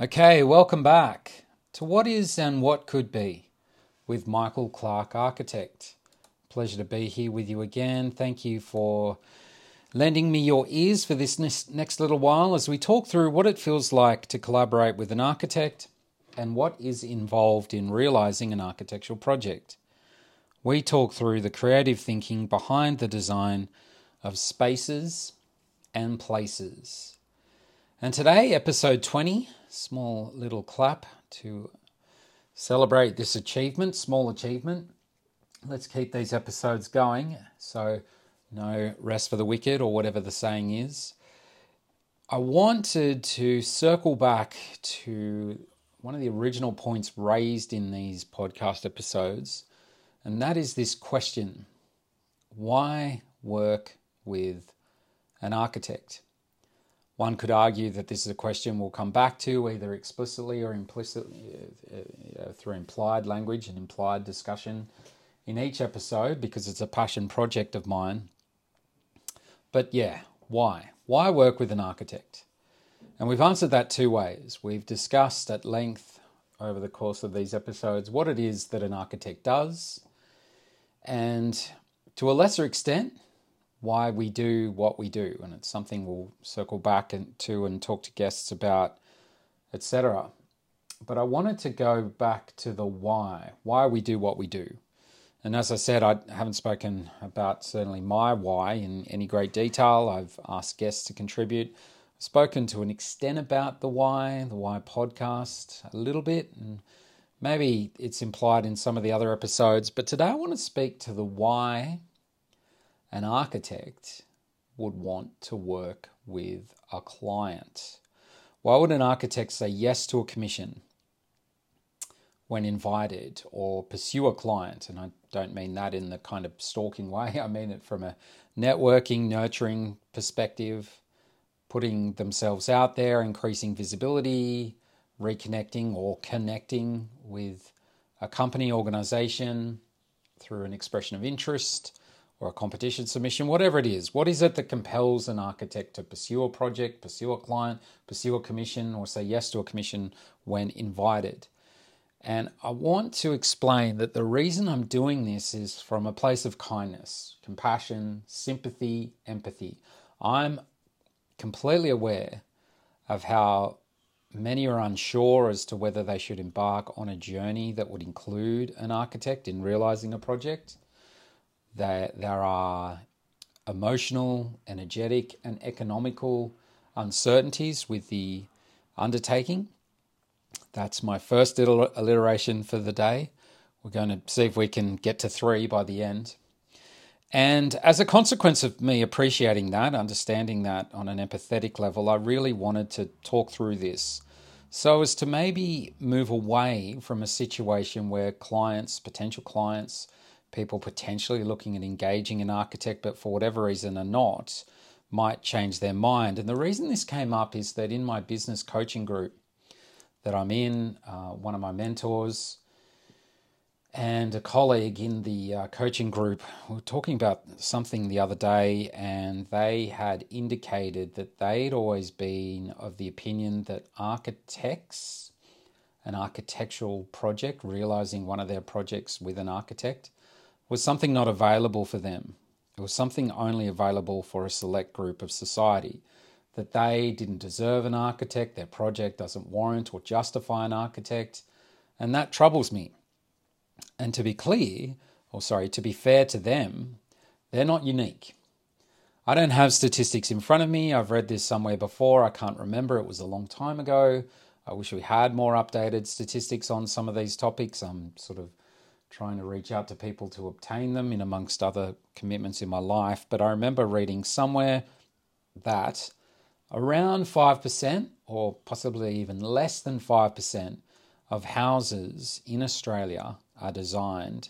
Okay, welcome back to What Is and What Could Be with Michael Clark Architect. Pleasure to be here with you again. Thank you for lending me your ears for this next little while as we talk through what it feels like to collaborate with an architect and what is involved in realizing an architectural project. We talk through the creative thinking behind the design of spaces and places. And today, episode 20, small little clap to celebrate this achievement, small achievement. Let's keep these episodes going. So, no rest for the wicked, or whatever the saying is. I wanted to circle back to one of the original points raised in these podcast episodes, and that is this question why work with an architect? One could argue that this is a question we'll come back to either explicitly or implicitly uh, uh, through implied language and implied discussion in each episode because it's a passion project of mine. But yeah, why? Why work with an architect? And we've answered that two ways. We've discussed at length over the course of these episodes what it is that an architect does, and to a lesser extent, why we do what we do. And it's something we'll circle back to and talk to guests about, etc. But I wanted to go back to the why, why we do what we do. And as I said, I haven't spoken about certainly my why in any great detail. I've asked guests to contribute. I've spoken to an extent about the why, the why podcast, a little bit, and maybe it's implied in some of the other episodes. But today I want to speak to the why an architect would want to work with a client. Why would an architect say yes to a commission when invited or pursue a client? And I don't mean that in the kind of stalking way, I mean it from a networking, nurturing perspective, putting themselves out there, increasing visibility, reconnecting or connecting with a company, organization through an expression of interest or a competition submission, whatever it is. What is it that compels an architect to pursue a project, pursue a client, pursue a commission, or say yes to a commission when invited? And I want to explain that the reason I'm doing this is from a place of kindness, compassion, sympathy, empathy. I'm completely aware of how many are unsure as to whether they should embark on a journey that would include an architect in realizing a project. There, there are emotional, energetic, and economical uncertainties with the undertaking. That's my first little alliteration for the day. We're going to see if we can get to three by the end. And as a consequence of me appreciating that, understanding that on an empathetic level, I really wanted to talk through this so as to maybe move away from a situation where clients, potential clients, people potentially looking at engaging an architect, but for whatever reason are not, might change their mind. And the reason this came up is that in my business coaching group that I'm in, uh, one of my mentors and a colleague in the uh, coaching group were talking about something the other day, and they had indicated that they'd always been of the opinion that architects, an architectural project, realizing one of their projects with an architect, was something not available for them. It was something only available for a select group of society. That they didn't deserve an architect, their project doesn't warrant or justify an architect, and that troubles me. And to be clear, or sorry, to be fair to them, they're not unique. I don't have statistics in front of me. I've read this somewhere before. I can't remember. It was a long time ago. I wish we had more updated statistics on some of these topics. I'm sort of trying to reach out to people to obtain them in amongst other commitments in my life. But I remember reading somewhere that around 5%, or possibly even less than 5%, of houses in Australia are designed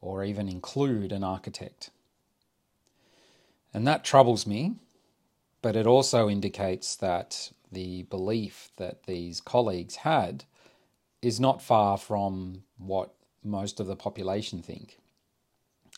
or even include an architect. And that troubles me, but it also indicates that the belief that these colleagues had is not far from what most of the population think.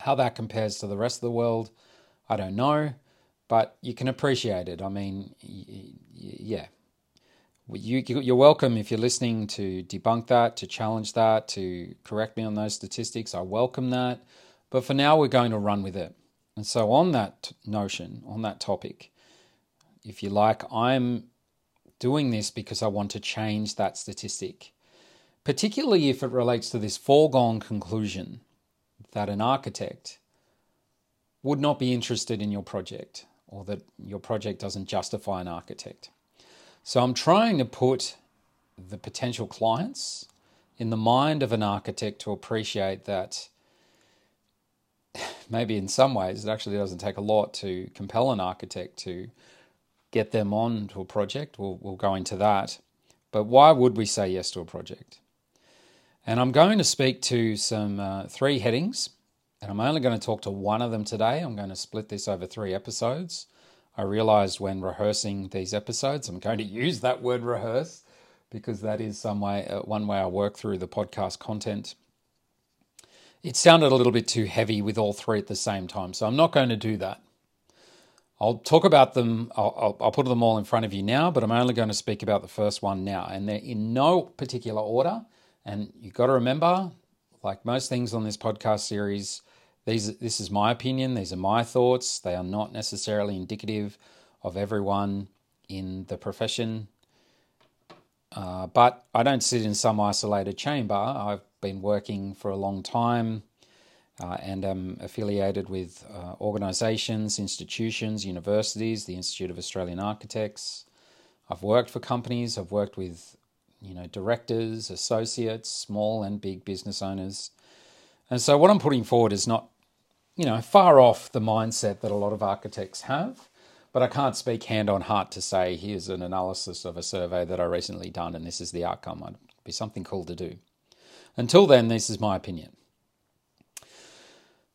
How that compares to the rest of the world, I don't know, but you can appreciate it. I mean, yeah. you, you're welcome if you're listening to debunk that, to challenge that, to correct me on those statistics. I welcome that. But for now, we're going to run with it. And so, on that notion, on that topic, if you like, I'm doing this because I want to change that statistic, particularly if it relates to this foregone conclusion that an architect would not be interested in your project or that your project doesn't justify an architect. So I'm trying to put the potential clients in the mind of an architect to appreciate that maybe in some ways it actually doesn't take a lot to compel an architect to get them on to a project. We'll, we'll go into that. But why would we say yes to a project? And I'm going to speak to some uh, three headings, and I'm only going to talk to one of them today. I'm going to split this over three episodes. I realized when rehearsing these episodes, I'm going to use that word rehearse because that is some way, uh, one way I work through the podcast content. It sounded a little bit too heavy with all three at the same time, so I'm not going to do that. I'll talk about them, I'll, I'll, I'll, put them all in front of you now, but I'm only going to speak about the first one now. And they're in no particular order. And you've got to remember, like most things on this podcast series, these, this is my opinion, these are my thoughts. They are not necessarily indicative of everyone in the profession. Uh, but I don't sit in some isolated chamber. I've been working for a long time uh, and am affiliated with uh, organisations, institutions, universities, the Institute of Australian Architects. I've worked for companies. I've worked with, you know, directors, associates, small and big business owners. And so what I'm putting forward is not, you know, far off the mindset that a lot of architects have. But I can't speak hand on heart to say here's an analysis of a survey that I recently done and this is the outcome. It'd be something cool to do. Until then, this is my opinion.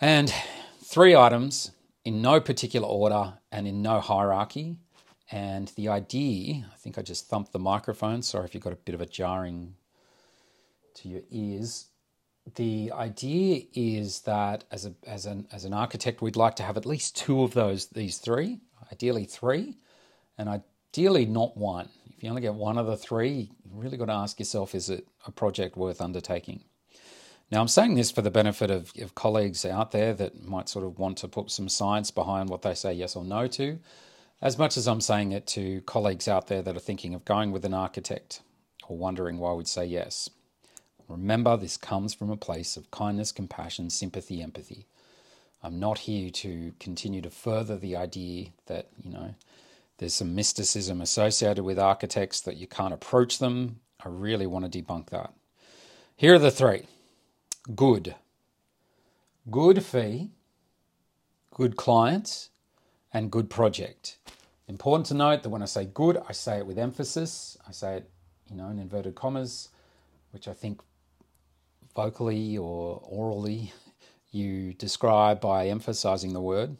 And three items in no particular order and in no hierarchy. And the idea, I think I just thumped the microphone. Sorry if you've got a bit of a jarring to your ears. The idea is that as a as an as an architect, we'd like to have at least two of those these three, ideally three, and ideally not one. If you only get one of the three, you really got to ask yourself: Is it a project worth undertaking? Now, I'm saying this for the benefit of, of colleagues out there that might sort of want to put some science behind what they say yes or no to, as much as I'm saying it to colleagues out there that are thinking of going with an architect or wondering why we'd say yes. Remember, this comes from a place of kindness, compassion, sympathy, empathy. I'm not here to continue to further the idea that, you know, there's some mysticism associated with architects that you can't approach them. I really want to debunk that. Here are the three good. Good fee, good clients, and good project. Important to note that when I say good, I say it with emphasis. I say it, you know, in inverted commas, which I think vocally or orally you describe by emphasizing the word.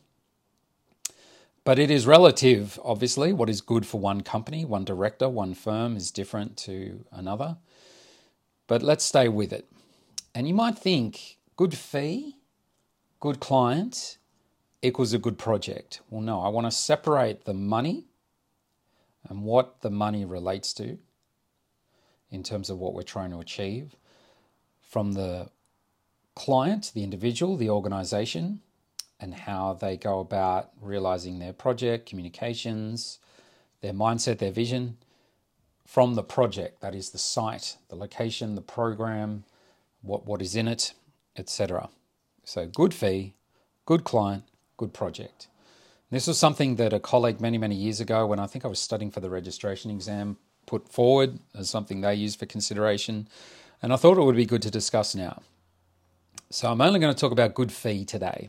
But it is relative, obviously. What is good for one company, one director, one firm is different to another. But let's stay with it. And you might think good fee, good client equals a good project. Well, no, I want to separate the money and what the money relates to in terms of what we're trying to achieve from the client, the individual, the organization, and how they go about realizing their project, communications, their mindset, their vision from the project that is the site, the location, the program, what, what is in it, etc. So, good fee, good client, good project. This was something that a colleague many, many years ago, when I think I was studying for the registration exam, put forward as something they used for consideration. And I thought it would be good to discuss now. So, I'm only going to talk about good fee today.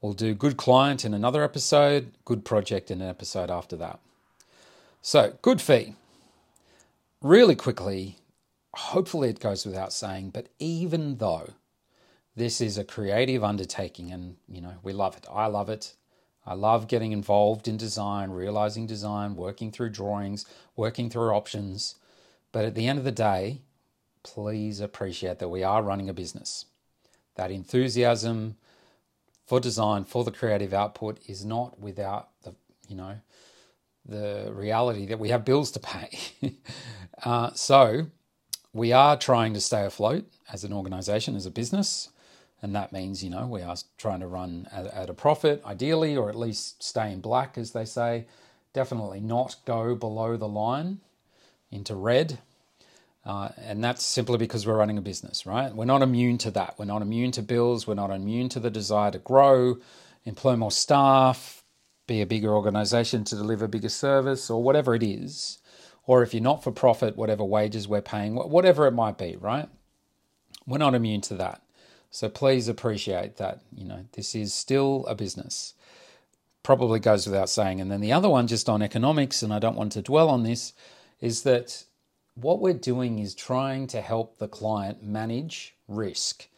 We'll do good client in another episode, good project in an episode after that. So, good fee. Really quickly, hopefully it goes without saying, but even though this is a creative undertaking and you know we love it i love it i love getting involved in design realizing design working through drawings working through options but at the end of the day please appreciate that we are running a business that enthusiasm for design for the creative output is not without the you know the reality that we have bills to pay. uh, so we are trying to stay afloat as an organization, as a business. And that means, you know, we are trying to run at, at a profit, ideally, or at least stay in black, as they say. Definitely not go below the line into red. Uh, and that's simply because we're running a business, right? We're not immune to that. We're not immune to bills. We're not immune to the desire to grow, employ more staff, be a bigger organization to deliver bigger service, or whatever it is. Or if you're not for profit, whatever wages we're paying, whatever it might be, right? We're not immune to that. So please appreciate that. You know, this is still a business. Probably goes without saying. And then the other one, just on economics, and I don't want to dwell on this, is that what we're doing is trying to help the client manage risk.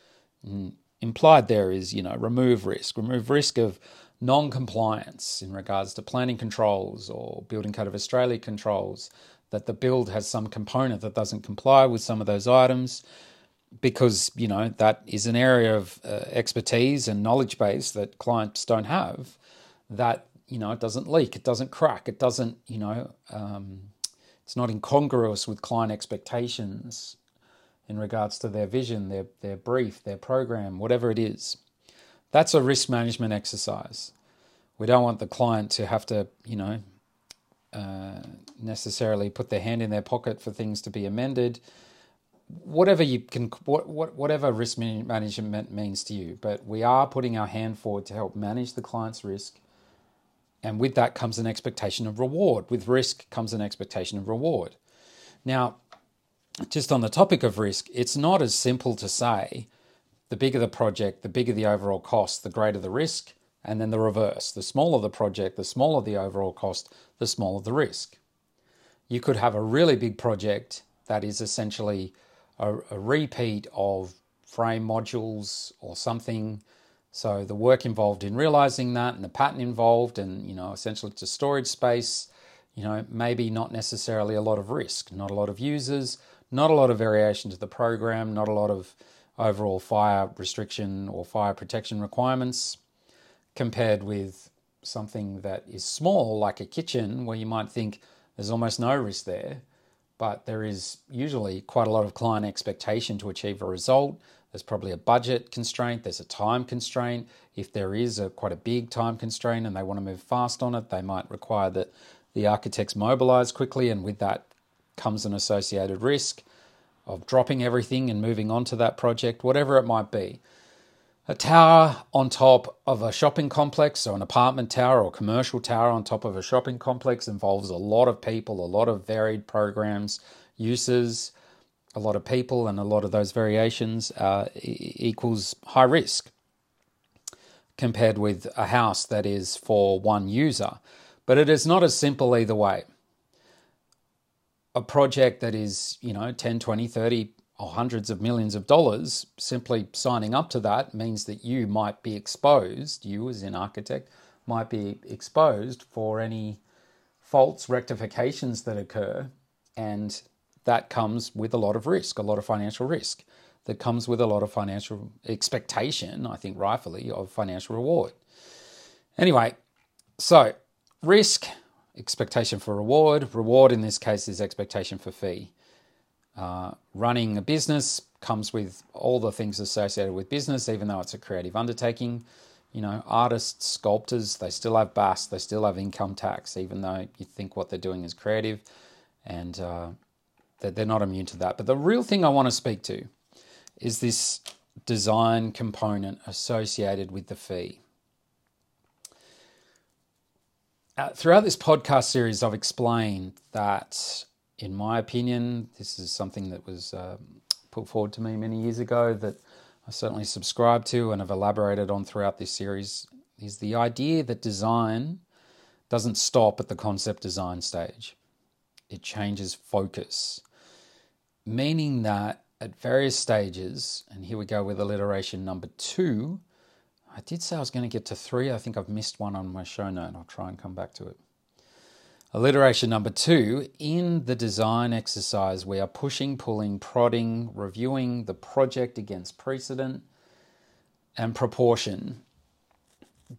And implied there is, you know, remove risk, remove risk of non compliance in regards to planning controls or Building Code of Australia controls, that the build has some component that doesn't comply with some of those items because you know that is an area of uh, expertise and knowledge base that clients don't have that you know it doesn't leak it doesn't crack it doesn't you know um, it's not incongruous with client expectations in regards to their vision their their brief their program whatever it is. That's a risk management exercise. We don't want the client to have to you know uh, necessarily put their hand in their pocket for things to be amended whatever you can what, what whatever risk management means to you but we are putting our hand forward to help manage the client's risk. And with that comes an expectation of reward. With risk comes an expectation of reward. Now just on the topic of risk it's not as simple to say the bigger the project the bigger the overall cost the greater the risk and then the reverse. The smaller the project the smaller the overall cost the smaller the risk. You could have a really big project that is essentially a, a repeat of frame modules or something. So the work involved in realizing that and the pattern involved and, you know, essentially it's a storage space, you know, maybe not necessarily a lot of risk, not a lot of users, not a lot of variation to the program, not a lot of overall fire restriction or fire protection requirements compared with something that is small like a kitchen where you might think there's almost no risk there but there is usually quite a lot of client expectation to achieve a result. There's probably a budget constraint, there's a time constraint. If there is a quite a big time constraint and they want to move fast on it, they might require that the architects mobilize quickly, and with that comes an associated risk of dropping everything and moving on to that project, whatever it might be. A tower on top of a shopping complex, or an apartment tower or commercial tower on top of a shopping complex, involves a lot of people, a lot of varied programs, uses, a lot of people, and a lot of those variations uh, equals high risk compared with a house that is for one user. But it is not as simple either way. A project that is, you know, 10, 20, 30 or hundreds of millions of dollars, simply signing up to that means that you might be exposed, you as an architect, might be exposed for any faults, rectifications that occur. And that comes with a lot of risk, a lot of financial risk. That comes with a lot of financial expectation, I think rightfully, of financial reward. Anyway, so risk, expectation for reward. Reward in this case is expectation for fee. Uh, running a business comes with all the things associated with business, even though it's a creative undertaking. You know, artists, sculptors, they still have BAS, they still have income tax, even though you think what they're doing is creative, and uh, they're not immune to that. But the real thing I want to speak to is this design component associated with the fee. Uh, throughout this podcast series, I've explained that in my opinion, this is something that was uh, put forward to me many years ago that I certainly subscribe to and have elaborated on throughout this series. Is the idea that design doesn't stop at the concept design stage, it changes focus, meaning that at various stages, and here we go with alliteration number two. I did say I was going to get to three. I think I've missed one on my show note. I'll try and come back to it. Alliteration number two in the design exercise, we are pushing, pulling, prodding, reviewing the project against precedent and proportion.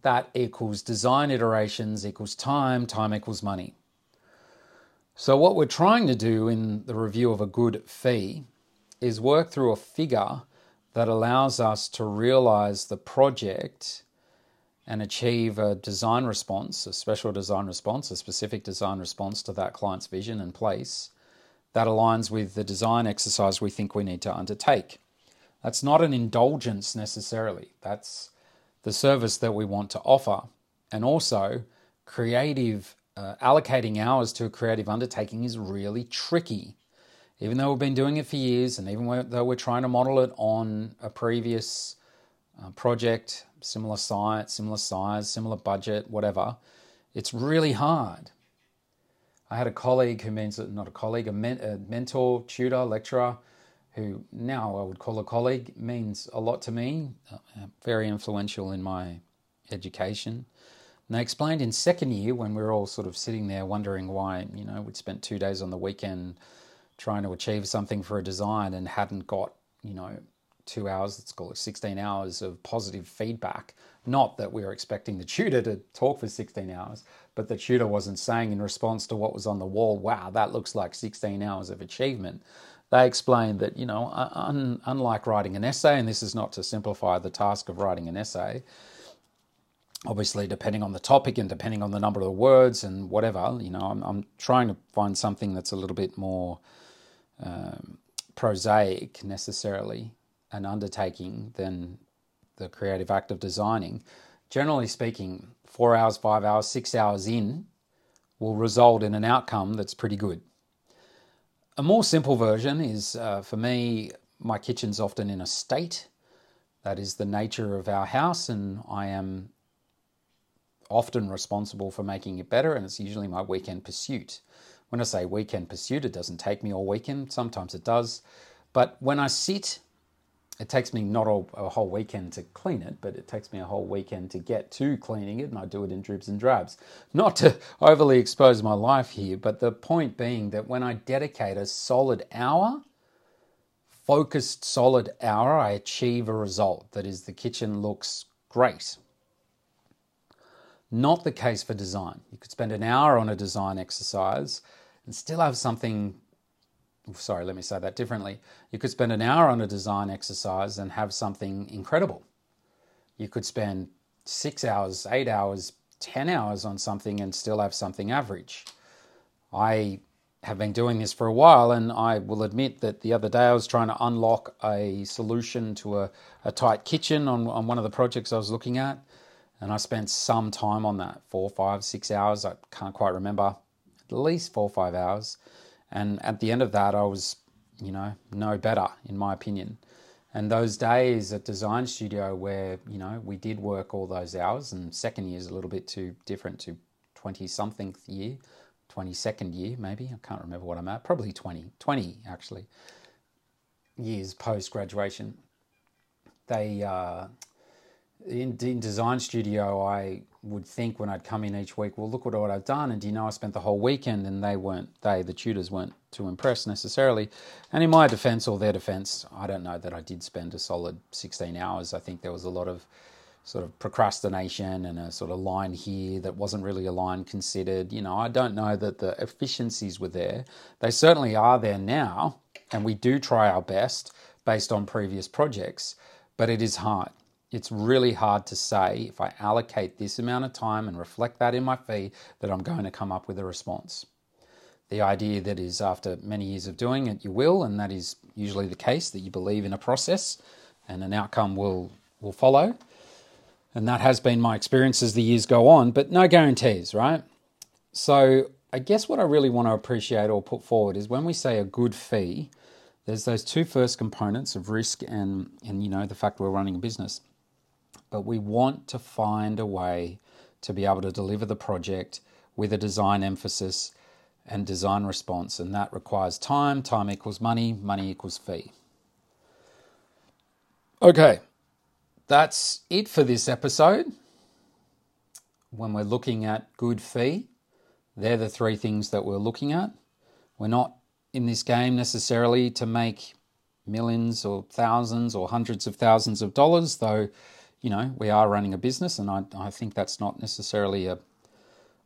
That equals design iterations equals time, time equals money. So, what we're trying to do in the review of a good fee is work through a figure that allows us to realize the project and achieve a design response, a special design response, a specific design response to that client's vision and place that aligns with the design exercise we think we need to undertake. That's not an indulgence necessarily, that's the service that we want to offer. And also, creative uh, allocating hours to a creative undertaking is really tricky. Even though we've been doing it for years, and even though we're trying to model it on a previous uh, project, similar site, similar size, similar budget, whatever, it's really hard. I had a colleague who means not a colleague, a, men, a mentor, tutor, lecturer, who now I would call a colleague, means a lot to me, uh, very influential in my education. And they explained in second year when we were all sort of sitting there wondering why, you know, we'd spent two days on the weekend trying to achieve something for a design and hadn't got, you know, two hours, let's call it 16 hours of positive feedback. Not that we were expecting the tutor to talk for 16 hours, but the tutor wasn't saying in response to what was on the wall, wow, that looks like 16 hours of achievement. They explained that, you know, un- unlike writing an essay, and this is not to simplify the task of writing an essay, obviously depending on the topic and depending on the number of words and whatever you know i'm, I'm trying to find something that's a little bit more um, prosaic necessarily an undertaking than the creative act of designing generally speaking four hours five hours six hours in will result in an outcome that's pretty good a more simple version is uh, for me my kitchen's often in a state that is the nature of our house and i am often responsible for making it better, and it's usually my weekend pursuit. When I say weekend pursuit, it doesn't take me all weekend, sometimes it does. But when I sit, it takes me not all, a whole weekend to clean it, but it takes me a whole weekend to get to cleaning it, and I do it in dribs and drabs. Not to overly expose my life here, but the point being that when I dedicate a solid hour, focused solid hour, I achieve a result. That is, the kitchen looks great. Not the case for design. You could spend an hour on a design exercise and still have something. Sorry, let me say that differently. You could spend an hour on a design exercise and have something incredible. You could spend six hours, eight hours, 10 hours on something and still have something average. I have been doing this for a while, and I will admit that the other day I was trying to unlock a solution to a, a tight kitchen on, on one of the projects I was looking at. And I spent some time on that four, five, six hours. I can't quite remember, at least four five hours. And at the end of that, I was, you know, no better, in my opinion. And those days at Design Studio where, you know, we did work all those hours, and second year is a little bit too different to 20 something year, 22nd year, maybe. I can't remember what I'm at. Probably 20, 20 actually, years post graduation. They, uh, in, in, design studio, I would think when I'd come in each week, well, look what, I've done. And do you know, I spent the whole weekend and they weren't, they, the tutors weren't too impressed necessarily. And in my defense or their defense, I don't know that I did spend a solid 16 hours. I think there was a lot of sort of procrastination and a sort of line here that wasn't really a line considered. You know, I don't know that the efficiencies were there. They certainly are there now. And we do try our best based on previous projects, but it is hard it's really hard to say if I allocate this amount of time and reflect that in my fee that I'm going to come up with a response. The idea that is after many years of doing it, you will, and that is usually the case that you believe in a process and an outcome will, will follow. And that has been my experience as the years go on, but no guarantees, right? So I guess what I really want to appreciate or put forward is when we say a good fee, there's those two first components of risk and, and you know the fact we're running a business but we want to find a way to be able to deliver the project with a design emphasis and design response, and that requires time. Time equals money, money equals fee. Okay, that's it for this episode. When we're looking at good fee, they're the three things that we're looking at. We're not in this game necessarily to make millions or thousands or hundreds of thousands of dollars, though you know, we are running a business, and I, I think that's not necessarily a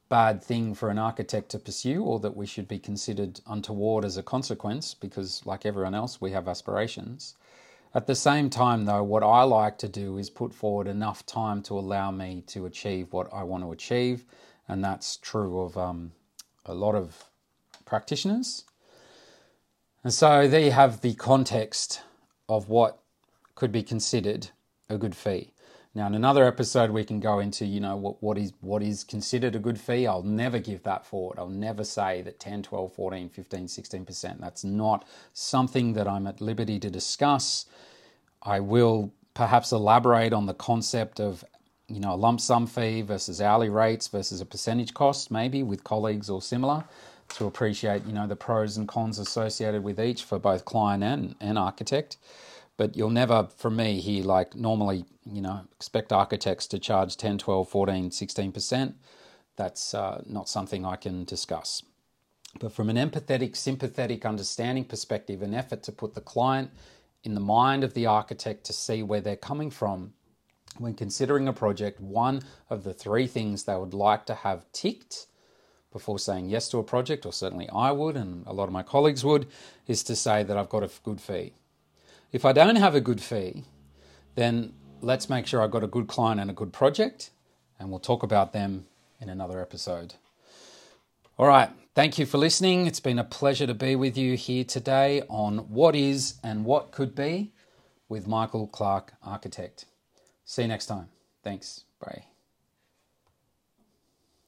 bad thing for an architect to pursue or that we should be considered untoward as a consequence because, like everyone else, we have aspirations. At the same time, though, what I like to do is put forward enough time to allow me to achieve what I want to achieve, and that's true of um, a lot of practitioners. And so there you have the context of what could be considered a good fee. Now, in another episode, we can go into, you know, what, what is what is considered a good fee. I'll never give that forward. I'll never say that 10, 12, 14, 15, 16%. That's not something that I'm at liberty to discuss. I will perhaps elaborate on the concept of, you know, a lump sum fee versus hourly rates versus a percentage cost, maybe with colleagues or similar, to appreciate, you know, the pros and cons associated with each for both client and, and architect but you'll never from me hear like normally you know expect architects to charge 10 12 14 16% that's uh, not something i can discuss. But from an empathetic sympathetic understanding perspective an effort to put the client in the mind of the architect to see where they're coming from when considering a project one of the three things they would like to have ticked before saying yes to a project or certainly i would and a lot of my colleagues would is to say that i've got a good fee if I don't have a good fee, then let's make sure I've got a good client and a good project, and we'll talk about them in another episode. All right, thank you for listening. It's been a pleasure to be with you here today on What Is and What Could Be with Michael Clark Architect. See you next time. Thanks. Bye.